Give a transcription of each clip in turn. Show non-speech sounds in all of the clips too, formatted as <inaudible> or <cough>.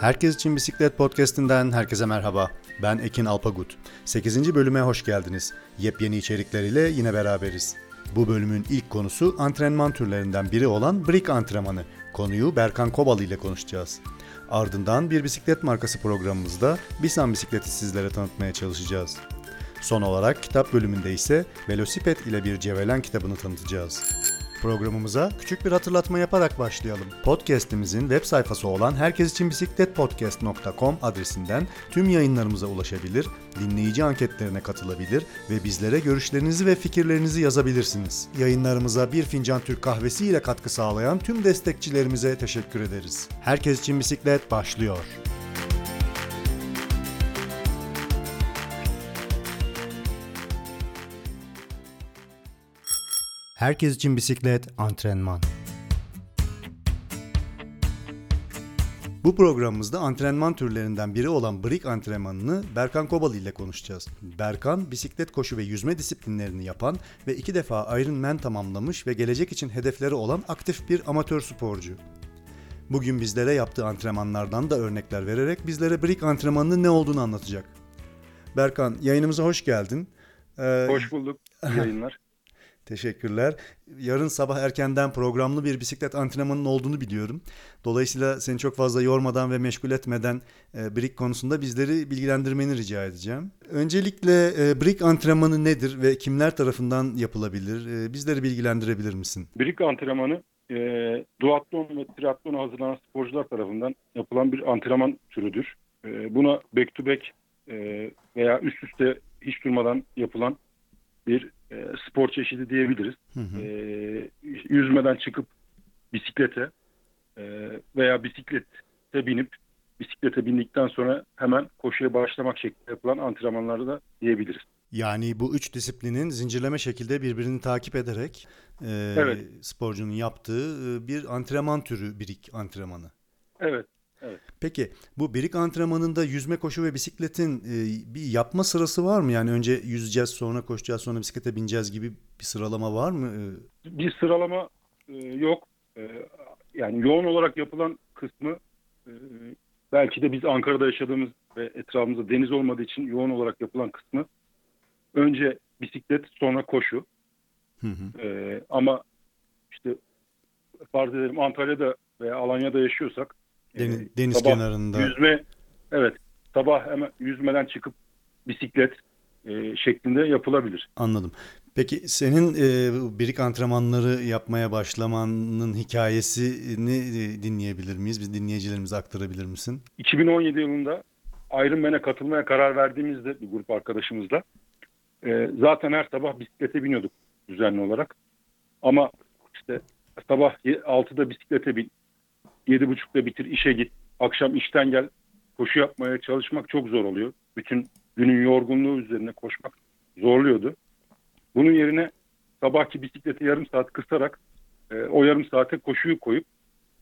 Herkes için Bisiklet Podcast'inden herkese merhaba. Ben Ekin Alpagut. 8. bölüme hoş geldiniz. Yepyeni içerikleriyle yine beraberiz. Bu bölümün ilk konusu antrenman türlerinden biri olan brick antrenmanı. Konuyu Berkan Kobalı ile konuşacağız. Ardından bir bisiklet markası programımızda Bisan bisikleti sizlere tanıtmaya çalışacağız. Son olarak kitap bölümünde ise Velosiped ile bir Cevelen kitabını tanıtacağız. Programımıza küçük bir hatırlatma yaparak başlayalım. Podcast'imizin web sayfası olan herkesiçinbisikletpodcast.com adresinden tüm yayınlarımıza ulaşabilir, dinleyici anketlerine katılabilir ve bizlere görüşlerinizi ve fikirlerinizi yazabilirsiniz. Yayınlarımıza bir fincan Türk kahvesi ile katkı sağlayan tüm destekçilerimize teşekkür ederiz. Herkes için bisiklet başlıyor. Herkes için bisiklet antrenman. Bu programımızda antrenman türlerinden biri olan brick antrenmanını Berkan Kobalı ile konuşacağız. Berkan, bisiklet, koşu ve yüzme disiplinlerini yapan ve iki defa Ironman tamamlamış ve gelecek için hedefleri olan aktif bir amatör sporcu. Bugün bizlere yaptığı antrenmanlardan da örnekler vererek bizlere brick antrenmanının ne olduğunu anlatacak. Berkan, yayınımıza hoş geldin. Ee, hoş bulduk. Yayınlar. <laughs> Teşekkürler. Yarın sabah erkenden programlı bir bisiklet antrenmanının olduğunu biliyorum. Dolayısıyla seni çok fazla yormadan ve meşgul etmeden e, brick konusunda bizleri bilgilendirmeni rica edeceğim. Öncelikle e, brick antrenmanı nedir ve kimler tarafından yapılabilir? E, bizleri bilgilendirebilir misin? Brick antrenmanı e, duatlon ve triatlona hazırlanan sporcular tarafından yapılan bir antrenman türüdür. E, buna back to back e, veya üst üste hiç durmadan yapılan bir e, spor çeşidi diyebiliriz. Hı hı. E, yüzmeden çıkıp bisiklete e, veya bisiklete binip bisiklete bindikten sonra hemen koşuya başlamak şeklinde yapılan antrenmanları da diyebiliriz. Yani bu üç disiplinin zincirleme şekilde birbirini takip ederek e, evet. sporcunun yaptığı e, bir antrenman türü birik antrenmanı. Evet, Evet. Peki bu birik antrenmanında yüzme, koşu ve bisikletin e, bir yapma sırası var mı? Yani önce yüzeceğiz, sonra koşacağız, sonra bisiklete bineceğiz gibi bir sıralama var mı? E, bir sıralama e, yok. E, yani yoğun olarak yapılan kısmı e, belki de biz Ankara'da yaşadığımız ve etrafımızda deniz olmadığı için yoğun olarak yapılan kısmı önce bisiklet, sonra koşu. Hı hı. E, ama işte farz edelim Antalya'da veya Alanya'da yaşıyorsak Deniz, ee, deniz sabah kenarında. Yüzme, evet. Sabah hemen yüzmeden çıkıp bisiklet e, şeklinde yapılabilir. Anladım. Peki senin e, birik antrenmanları yapmaya başlamanın hikayesini e, dinleyebilir miyiz? Biz dinleyicilerimize aktarabilir misin? 2017 yılında Ironman'e katılmaya karar verdiğimizde bir grup arkadaşımızla e, zaten her sabah bisiklete biniyorduk düzenli olarak. Ama işte sabah 6'da bisiklete bin, yedi buçukta bitir işe git. Akşam işten gel. Koşu yapmaya çalışmak çok zor oluyor. Bütün günün yorgunluğu üzerine koşmak zorluyordu. Bunun yerine sabahki bisikleti yarım saat kısarak e, o yarım saate koşuyu koyup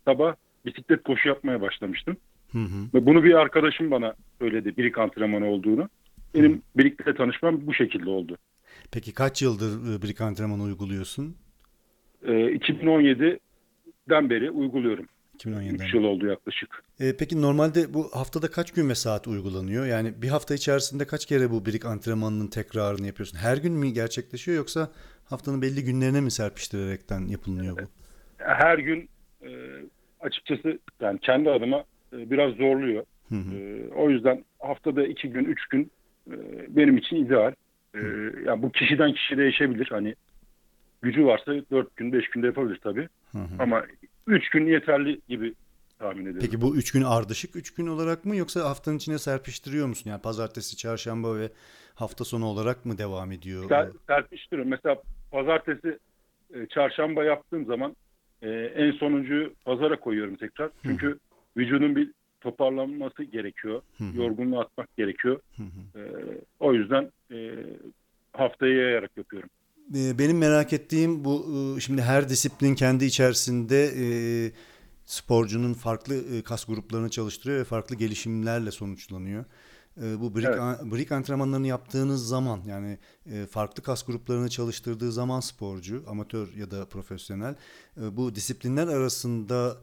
sabah bisiklet koşu yapmaya başlamıştım. Hı hı. Ve bunu bir arkadaşım bana söyledi birik antrenmanı olduğunu. Benim hı. birlikte tanışmam bu şekilde oldu. Peki kaç yıldır e, birik antrenmanı uyguluyorsun? E, 2017'den beri uyguluyorum. 2017'den. 3 yıl oldu yaklaşık. E, peki normalde bu haftada kaç gün ve saat uygulanıyor? Yani bir hafta içerisinde kaç kere bu birik antrenmanının tekrarını yapıyorsun? Her gün mü gerçekleşiyor yoksa haftanın belli günlerine mi serpiştirerekten yapılıyor bu? Her gün e, açıkçası yani kendi adıma e, biraz zorluyor. Hı hı. E, o yüzden haftada iki gün, üç gün e, benim için ideal. E, yani bu kişiden kişiye değişebilir. Hani gücü varsa dört gün, beş günde yapabilir tabii. Hı hı. Ama 3 gün yeterli gibi tahmin ediyorum. Peki bu 3 gün ardışık 3 gün olarak mı yoksa haftanın içine serpiştiriyor musun? Yani pazartesi, çarşamba ve hafta sonu olarak mı devam ediyor? Ser, serpiştiriyorum. Mesela pazartesi, e, çarşamba yaptığım zaman e, en sonuncuyu pazara koyuyorum tekrar. Çünkü Hı. vücudun bir toparlanması gerekiyor. Hı hı. Yorgunluğu atmak gerekiyor. Hı hı. E, o yüzden e, haftaya yayarak yapıyorum. Ee, benim merak ettiğim bu e, şimdi her disiplin kendi içerisinde e, sporcunun farklı e, kas gruplarını çalıştırıyor ve farklı gelişimlerle sonuçlanıyor. Bu brick, evet. brick antrenmanlarını yaptığınız zaman yani farklı kas gruplarını çalıştırdığı zaman sporcu, amatör ya da profesyonel bu disiplinler arasında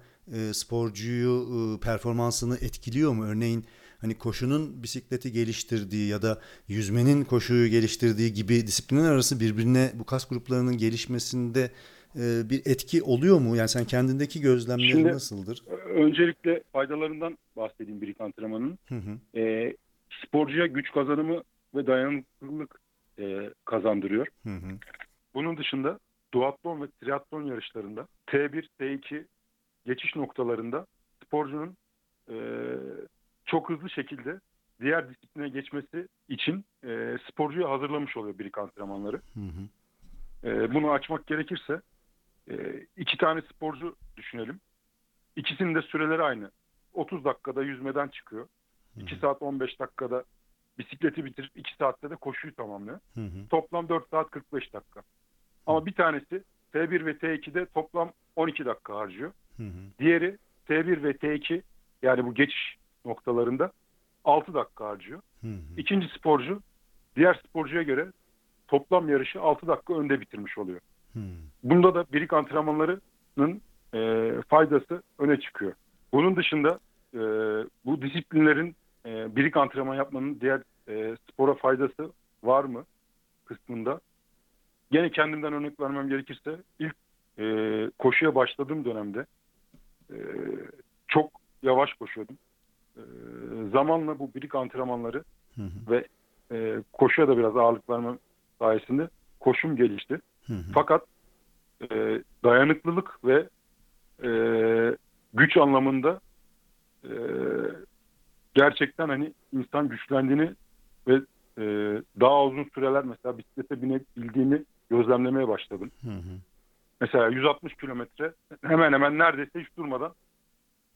sporcuyu performansını etkiliyor mu? Örneğin hani koşunun bisikleti geliştirdiği ya da yüzmenin koşuyu geliştirdiği gibi disiplinler arası birbirine bu kas gruplarının gelişmesinde e, bir etki oluyor mu? Yani sen kendindeki gözlemlerin Şimdi- nasıldır? Öncelikle faydalarından bahsedeyim birik antrenmanının. Hı hı. E, sporcuya güç kazanımı ve dayanıklılık e, kazandırıyor. Hı hı. Bunun dışında duatlon ve triatlon yarışlarında T1, T2 geçiş noktalarında sporcunun e, çok hızlı şekilde diğer disipline geçmesi için e, sporcuyu hazırlamış oluyor birik antrenmanları. Hı hı. E, bunu açmak gerekirse e, iki tane sporcu düşünelim. İkisinin de süreleri aynı. 30 dakikada yüzmeden çıkıyor. 2 saat 15 dakikada bisikleti bitirip 2 saatte de koşuyu tamamlıyor. Hı hı. Toplam 4 saat 45 dakika. Ama bir tanesi T1 ve T2'de toplam 12 dakika harcıyor. Hı hı. Diğeri T1 ve T2 yani bu geçiş noktalarında 6 dakika harcıyor. Hı hı. İkinci sporcu diğer sporcuya göre toplam yarışı 6 dakika önde bitirmiş oluyor. Hı. Bunda da birik antrenmanlarının e, faydası öne çıkıyor. Bunun dışında e, bu disiplinlerin e, birik antrenman yapmanın diğer e, spora faydası var mı kısmında? Gene kendimden örnek vermem gerekirse ilk e, koşuya başladığım dönemde e, çok yavaş koşuyordum. E, zamanla bu birik antrenmanları Hı hı. ve e, koşuya da biraz ağırlık sayesinde koşum gelişti. Hı hı. Fakat e, dayanıklılık ve e, güç anlamında e, gerçekten hani insan güçlendiğini ve e, daha uzun süreler mesela bisiklete binebildiğini gözlemlemeye başladım. Hı hı. Mesela 160 kilometre hemen hemen neredeyse hiç durmadan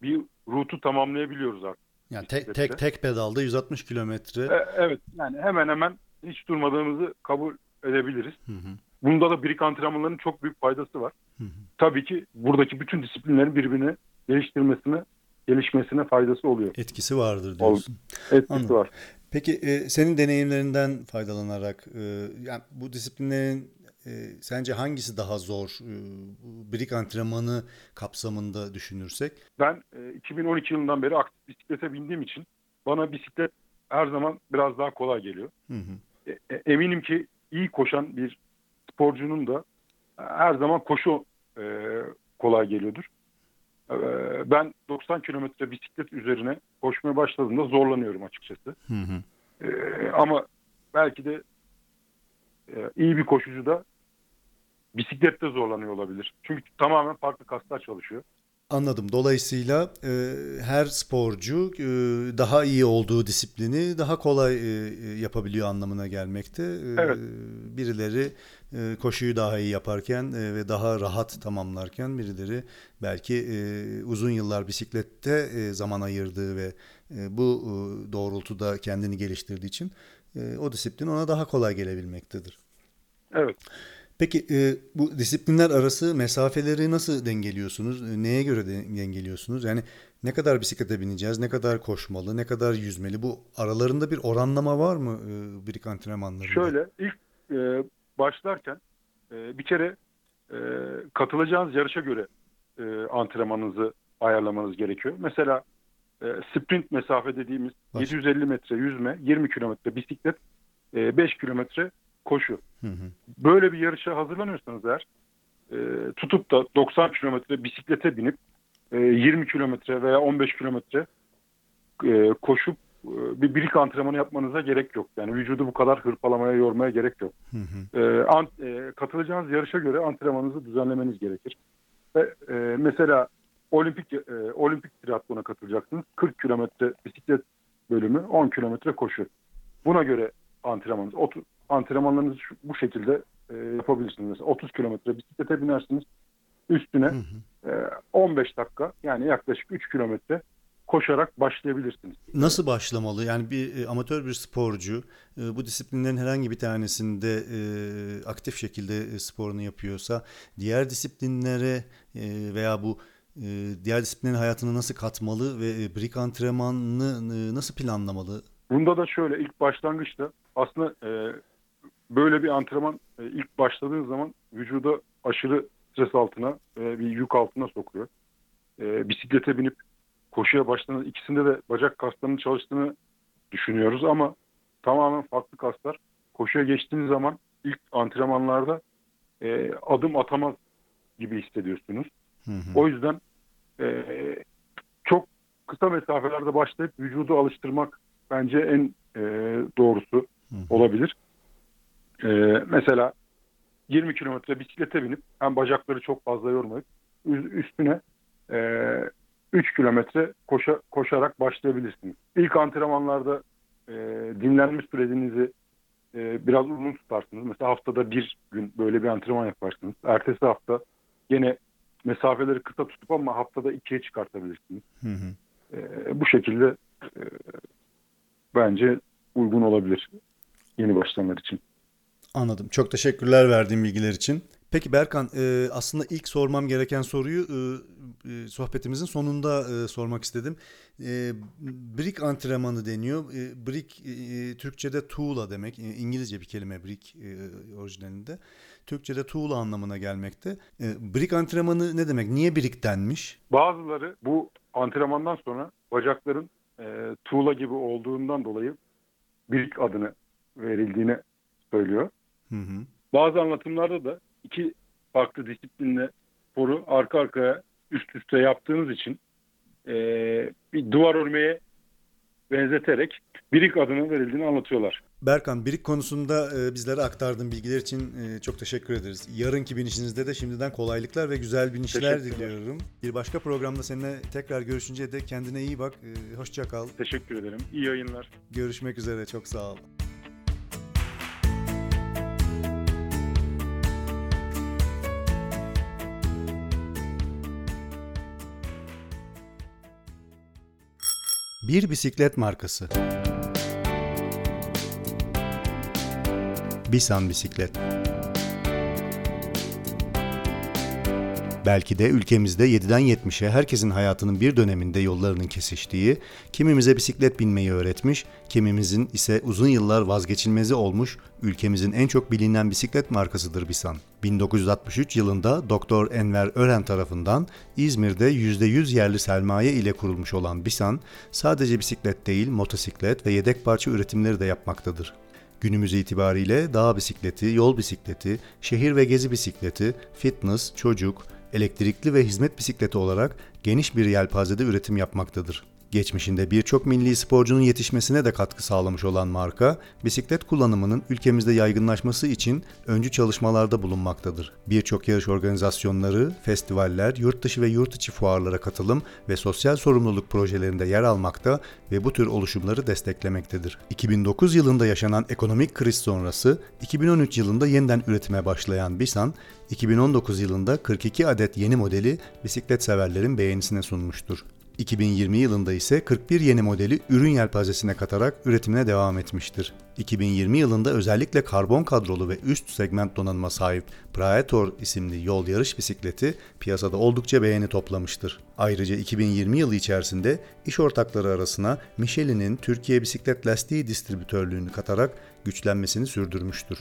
bir rutu tamamlayabiliyoruz artık. Yani tek tek tek pedalda 160 kilometre. E, evet yani hemen hemen hiç durmadığımızı kabul edebiliriz. Hı hı. Bunda da birik antrenmanlarının çok büyük faydası var. Hı hı. tabii ki buradaki bütün disiplinlerin birbirini geliştirmesine, gelişmesine faydası oluyor. Etkisi vardır diyorsun. Etkisi Anladım. var. Peki e, senin deneyimlerinden faydalanarak e, yani bu disiplinlerin e, sence hangisi daha zor? E, bu birik antrenmanı kapsamında düşünürsek. Ben e, 2012 yılından beri aktif bisiklete bindiğim için bana bisiklet her zaman biraz daha kolay geliyor. Hı hı. E, e, eminim ki iyi koşan bir sporcunun da her zaman koşu e, kolay geliyordur. E, ben 90 kilometre bisiklet üzerine koşmaya başladığımda zorlanıyorum açıkçası. Hı hı. Ama belki de e, iyi bir koşucu da bisiklette zorlanıyor olabilir. Çünkü tamamen farklı kaslar çalışıyor. Anladım. Dolayısıyla e, her sporcu e, daha iyi olduğu disiplini daha kolay e, e, yapabiliyor anlamına gelmekte. E, Evet. Birileri e, koşuyu daha iyi yaparken e, ve daha rahat tamamlarken birileri belki e, uzun yıllar bisiklette e, zaman ayırdığı ve e, bu e, doğrultuda kendini geliştirdiği için e, o disiplin ona daha kolay gelebilmektedir. Evet. Peki e, bu disiplinler arası mesafeleri nasıl dengeliyorsunuz? E, Neye göre de- dengeliyorsunuz? Yani ne kadar bisiklete bineceğiz, ne kadar koşmalı, ne kadar yüzmeli? Bu aralarında bir oranlama var mı e, birik antrenmanlarında? Şöyle ilk e, başlarken e, bir kere e, katılacağınız yarışa göre e, antrenmanınızı ayarlamanız gerekiyor. Mesela e, sprint mesafe dediğimiz Baş- 750 metre yüzme, 20 kilometre bisiklet, e, 5 kilometre koşu. Hı hı. böyle bir yarışa hazırlanıyorsanız eğer e, tutup da 90 kilometre bisiklete binip e, 20 kilometre veya 15 kilometre e, koşup e, bir birik antrenmanı yapmanıza gerek yok. Yani vücudu bu kadar hırpalamaya, yormaya gerek yok. Hı hı. E, an- e, katılacağınız yarışa göre antrenmanınızı düzenlemeniz gerekir. Ve e, mesela olimpik e, olimpik triatlona katılacaksınız. 40 kilometre bisiklet bölümü, 10 kilometre koşu. Buna göre antrenmanınız, otu- antrenmanlarınızı şu- bu şekilde e, yapabilirsiniz. Mesela 30 kilometre bisiklete binersiniz. Üstüne Hı hı. e, 15 dakika yani yaklaşık 3 kilometre koşarak başlayabilirsiniz. Nasıl başlamalı? Yani bir e, amatör bir sporcu e, bu disiplinlerin herhangi bir tanesinde e, aktif şekilde e, sporunu yapıyorsa diğer disiplinlere e, veya bu diğer disiplinlerin hayatına nasıl katmalı ve e, birik antrenmanını e, nasıl planlamalı? Bunda da şöyle ilk başlangıçta aslında e, böyle bir antrenman e, ilk başladığın zaman vücuda aşırı stres altına e, bir yük altına sokuyor. e, bisiklete binip koşuya başladığında ikisinde de bacak kaslarının çalıştığını düşünüyoruz ama tamamen farklı kaslar. Koşuya geçtiğiniz zaman ilk antrenmanlarda e, adım atamaz gibi hissediyorsunuz. Hı hı. O yüzden e, çok kısa mesafelerde başlayıp vücudu alıştırmak bence en e, doğrusu Hı olabilir. E, mesela 20 kilometre bisiklete binip hem bacakları çok fazla yormayıp üstüne e, 3 kilometre koşa, koşarak başlayabilirsiniz. İlk antrenmanlarda e, dinlenme sürenizi e, biraz uzun tutarsınız. Mesela haftada bir gün böyle bir antrenman yaparsınız. Ertesi hafta yine mesafeleri kısa tutup ama haftada ikiye çıkartabilirsiniz. Hı hı. E, bu şekilde e, bence uygun olabilir yeni başlayanlar için. Anladım. Çok teşekkürler verdiğin bilgiler için. Peki Berkan, e, aslında ilk sormam gereken soruyu e, e, sohbetimizin sonunda e, sormak istedim. E, brick antrenmanı deniyor. E, brick e, Türkçe'de tuğla demek. E, İngilizce bir kelime brick e, orijinalinde. Türkçe'de tuğla anlamına gelmekte. E, brick antrenmanı ne demek? Niye brick denmiş? Bazıları bu antrenmandan sonra bacakların e, tuğla gibi olduğundan dolayı birik adını verildiğini söylüyor. Hı hı. Bazı anlatımlarda da iki farklı disiplinle sporu arka arkaya üst üste yaptığınız için e, bir duvar örmeye benzeterek birik adının verildiğini anlatıyorlar. Berkan, birik konusunda e, bizlere aktardığın bilgiler için e, çok teşekkür ederiz. Yarınki binişinizde de şimdiden kolaylıklar ve güzel binişler diliyorum. Bir başka programda seninle tekrar görüşünceye dek kendine iyi bak. E, hoşça kal. Teşekkür ederim. İyi yayınlar. Görüşmek üzere. Çok sağ ol. Bir bisiklet markası. Bisan Bisiklet. Belki de ülkemizde 7'den 70'e herkesin hayatının bir döneminde yollarının kesiştiği, kimimize bisiklet binmeyi öğretmiş, kimimizin ise uzun yıllar vazgeçilmezi olmuş ülkemizin en çok bilinen bisiklet markasıdır Bisan. 1963 yılında Doktor Enver Ören tarafından İzmir'de %100 yerli sermaye ile kurulmuş olan Bisan, sadece bisiklet değil motosiklet ve yedek parça üretimleri de yapmaktadır. Günümüz itibariyle dağ bisikleti, yol bisikleti, şehir ve gezi bisikleti, fitness, çocuk, elektrikli ve hizmet bisikleti olarak geniş bir yelpazede üretim yapmaktadır. Geçmişinde birçok milli sporcunun yetişmesine de katkı sağlamış olan marka, bisiklet kullanımının ülkemizde yaygınlaşması için öncü çalışmalarda bulunmaktadır. Birçok yarış organizasyonları, festivaller, yurt dışı ve yurt içi fuarlara katılım ve sosyal sorumluluk projelerinde yer almakta ve bu tür oluşumları desteklemektedir. 2009 yılında yaşanan ekonomik kriz sonrası 2013 yılında yeniden üretime başlayan Bisan, 2019 yılında 42 adet yeni modeli bisiklet severlerin beğenisine sunmuştur. 2020 yılında ise 41 yeni modeli ürün yelpazesine katarak üretimine devam etmiştir. 2020 yılında özellikle karbon kadrolu ve üst segment donanıma sahip Praetor isimli yol yarış bisikleti piyasada oldukça beğeni toplamıştır. Ayrıca 2020 yılı içerisinde iş ortakları arasına Michelin'in Türkiye bisiklet lastiği distribütörlüğünü katarak güçlenmesini sürdürmüştür.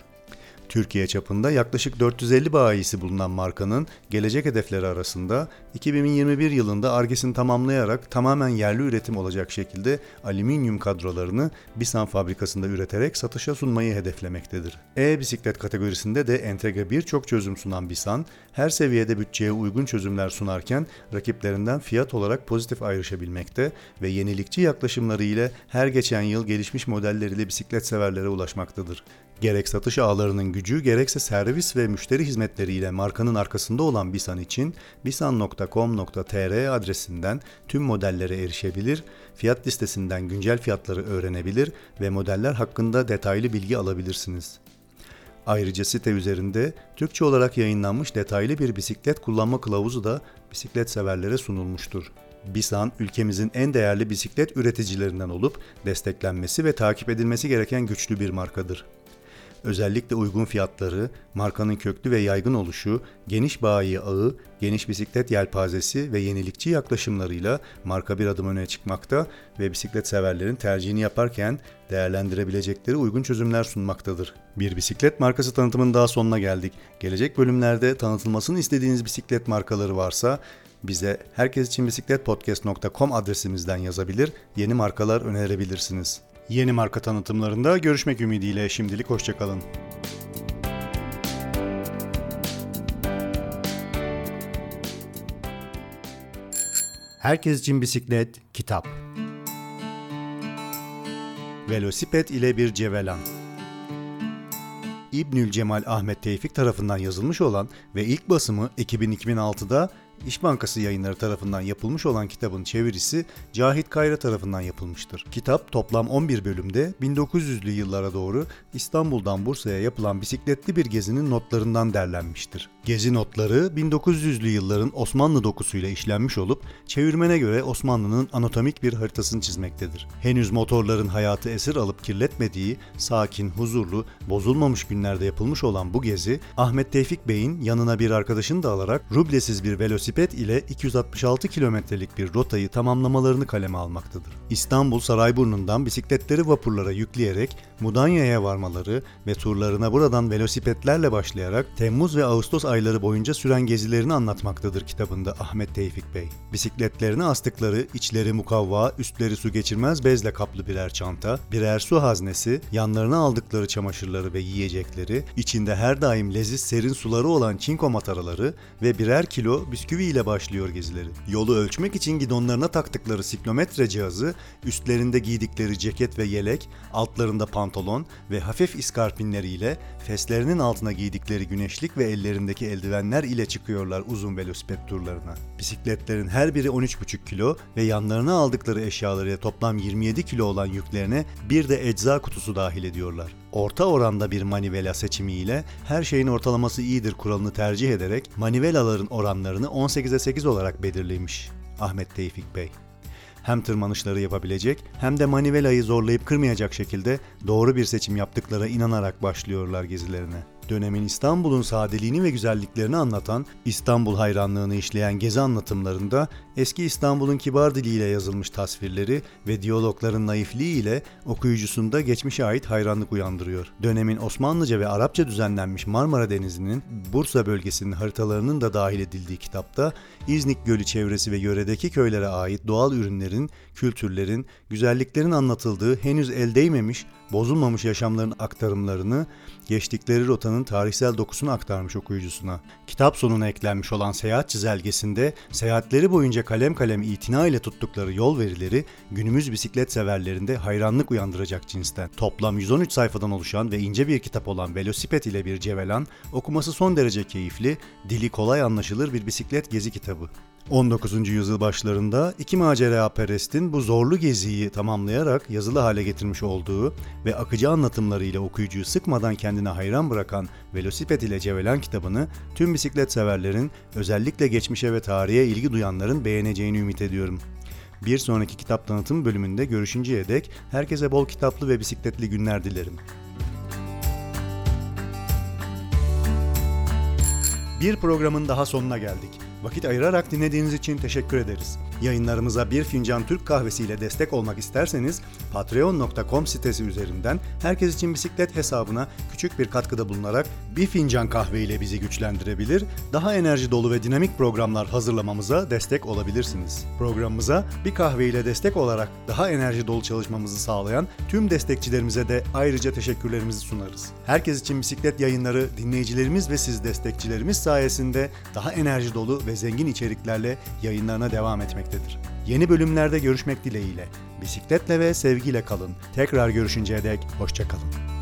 Türkiye çapında yaklaşık 450 bayisi bulunan markanın gelecek hedefleri arasında 2021 yılında argesini tamamlayarak tamamen yerli üretim olacak şekilde alüminyum kadrolarını Bisan fabrikasında üreterek satışa sunmayı hedeflemektedir. E-bisiklet kategorisinde de entegre birçok çözüm sunan Bisan, her seviyede bütçeye uygun çözümler sunarken rakiplerinden fiyat olarak pozitif ayrışabilmekte ve yenilikçi yaklaşımları ile her geçen yıl gelişmiş modelleriyle bisiklet severlere ulaşmaktadır. Gerek satış ağlarının gücü gerekse servis ve müşteri hizmetleriyle markanın arkasında olan Bisan için bisan.com.tr adresinden tüm modellere erişebilir, fiyat listesinden güncel fiyatları öğrenebilir ve modeller hakkında detaylı bilgi alabilirsiniz. Ayrıca site üzerinde Türkçe olarak yayınlanmış detaylı bir bisiklet kullanma kılavuzu da bisiklet severlere sunulmuştur. Bisan ülkemizin en değerli bisiklet üreticilerinden olup desteklenmesi ve takip edilmesi gereken güçlü bir markadır. Özellikle uygun fiyatları, markanın köklü ve yaygın oluşu, geniş bayi ağı, geniş bisiklet yelpazesi ve yenilikçi yaklaşımlarıyla marka bir adım öne çıkmakta ve bisiklet severlerin tercihini yaparken değerlendirebilecekleri uygun çözümler sunmaktadır. Bir bisiklet markası tanıtımının daha sonuna geldik. Gelecek bölümlerde tanıtılmasını istediğiniz bisiklet markaları varsa Bize herkes için bisiklet podcast.com adresimizden yazabilir, yeni markalar önerebilirsiniz. Yeni marka tanıtımlarında görüşmek ümidiyle şimdilik hoşçakalın. Herkes için bisiklet, kitap. Velosiped ile bir cevelan. İbnül Cemal Ahmet Tevfik tarafından yazılmış olan ve ilk basımı 2006'da İş Bankası yayınları tarafından yapılmış olan kitabın çevirisi Cahit Kayra tarafından yapılmıştır. Kitap toplam 11 bölümde 1900'lü yıllara doğru İstanbul'dan Bursa'ya yapılan bisikletli bir gezinin notlarından derlenmiştir. Gezi notları 1900'lü yılların Osmanlı dokusuyla işlenmiş olup çevirmene göre Osmanlı'nın anatomik bir haritasını çizmektedir. Henüz motorların hayatı esir alıp kirletmediği, sakin, huzurlu, bozulmamış günlerde yapılmış olan bu gezi, Ahmet Tevfik Bey'in yanına bir arkadaşını da alarak rublesiz bir velosiped ile 266 kilometrelik bir rotayı tamamlamalarını kaleme almaktadır. İstanbul Sarayburnu'ndan bisikletleri vapurlara yükleyerek Mudanya'ya varmaları ve turlarına buradan velosipedlerle başlayarak Temmuz ve Ağustos ayları boyunca süren gezilerini anlatmaktadır kitabında Ahmet Tevfik Bey. Bisikletlerini astıkları içleri mukavva, üstleri su geçirmez bezle kaplı birer çanta, birer su haznesi, yanlarına aldıkları çamaşırları ve yiyecekleri, içinde her daim leziz serin suları olan çinko mataraları ve birer kilo bisküvi ile başlıyor gezileri. Yolu ölçmek için gidonlarına taktıkları siklometre cihazı, üstlerinde giydikleri ceket ve yelek, altlarında pantolon ve hafif iskarpinleriyle feslerinin altına giydikleri güneşlik ve ellerindeki eldivenler ile çıkıyorlar uzun velosiped turlarına. Bisikletlerin her biri 13,5 kilo ve yanlarına aldıkları eşyaları toplam 27 kilo olan yüklerine bir de ecza kutusu dahil ediyorlar. Orta oranda bir manivela seçimiyle her şeyin ortalaması iyidir kuralını tercih ederek manivelaların oranlarını 18'e 8 olarak belirlemiş Ahmet Tevfik Bey hem tırmanışları yapabilecek hem de manivelayı zorlayıp kırmayacak şekilde doğru bir seçim yaptıklara inanarak başlıyorlar gezilerine. Dönemin İstanbul'un sadeliğini ve güzelliklerini anlatan, İstanbul hayranlığını işleyen gezi anlatımlarında eski İstanbul'un kibar diliyle yazılmış tasvirleri ve diyalogların naifliği ile okuyucusunda geçmişe ait hayranlık uyandırıyor. Dönemin Osmanlıca ve Arapça düzenlenmiş Marmara Denizi'nin Bursa bölgesinin haritalarının da dahil edildiği kitapta İznik Gölü çevresi ve yöredeki köylere ait doğal ürünlerin, kültürlerin, güzelliklerin anlatıldığı henüz el değmemiş, bozulmamış yaşamların aktarımlarını, geçtikleri rotanın tarihsel dokusunu aktarmış okuyucusuna. Kitap sonuna eklenmiş olan seyahat çizelgesinde seyahatleri boyunca kalem kalem itina ile tuttukları yol verileri günümüz bisiklet severlerinde hayranlık uyandıracak cinsten. Toplam 113 sayfadan oluşan ve ince bir kitap olan Velosiped ile bir cevelan, okuması son derece keyifli, dili kolay anlaşılır bir bisiklet gezi kitabı. 19. yüzyıl başlarında iki macera perestin bu zorlu geziyi tamamlayarak yazılı hale getirmiş olduğu ve akıcı anlatımlarıyla okuyucuyu sıkmadan kendine hayran bırakan Velosiped ile Cevelan kitabını tüm bisiklet severlerin özellikle geçmişe ve tarihe ilgi duyanların beğeneceğini ümit ediyorum. Bir sonraki kitap tanıtım bölümünde görüşünceye dek herkese bol kitaplı ve bisikletli günler dilerim. Bir programın daha sonuna geldik. Vakit ayırarak dinlediğiniz için teşekkür ederiz. Yayınlarımıza bir fincan Türk kahvesiyle destek olmak isterseniz patreon.com sitesi üzerinden Herkes için Bisiklet hesabına küçük bir katkıda bulunarak bir fincan kahve ile bizi güçlendirebilir, daha enerji dolu ve dinamik programlar hazırlamamıza destek olabilirsiniz. Programımıza bir kahve ile destek olarak daha enerji dolu çalışmamızı sağlayan tüm destekçilerimize de ayrıca teşekkürlerimizi sunarız. Herkes için Bisiklet yayınları dinleyicilerimiz ve siz destekçilerimiz sayesinde daha enerji dolu ve zengin içeriklerle yayınlarına devam etmektedir. Yeni bölümlerde görüşmek dileğiyle. Bisikletle ve sevgiyle kalın. Tekrar görüşünceye dek hoşçakalın.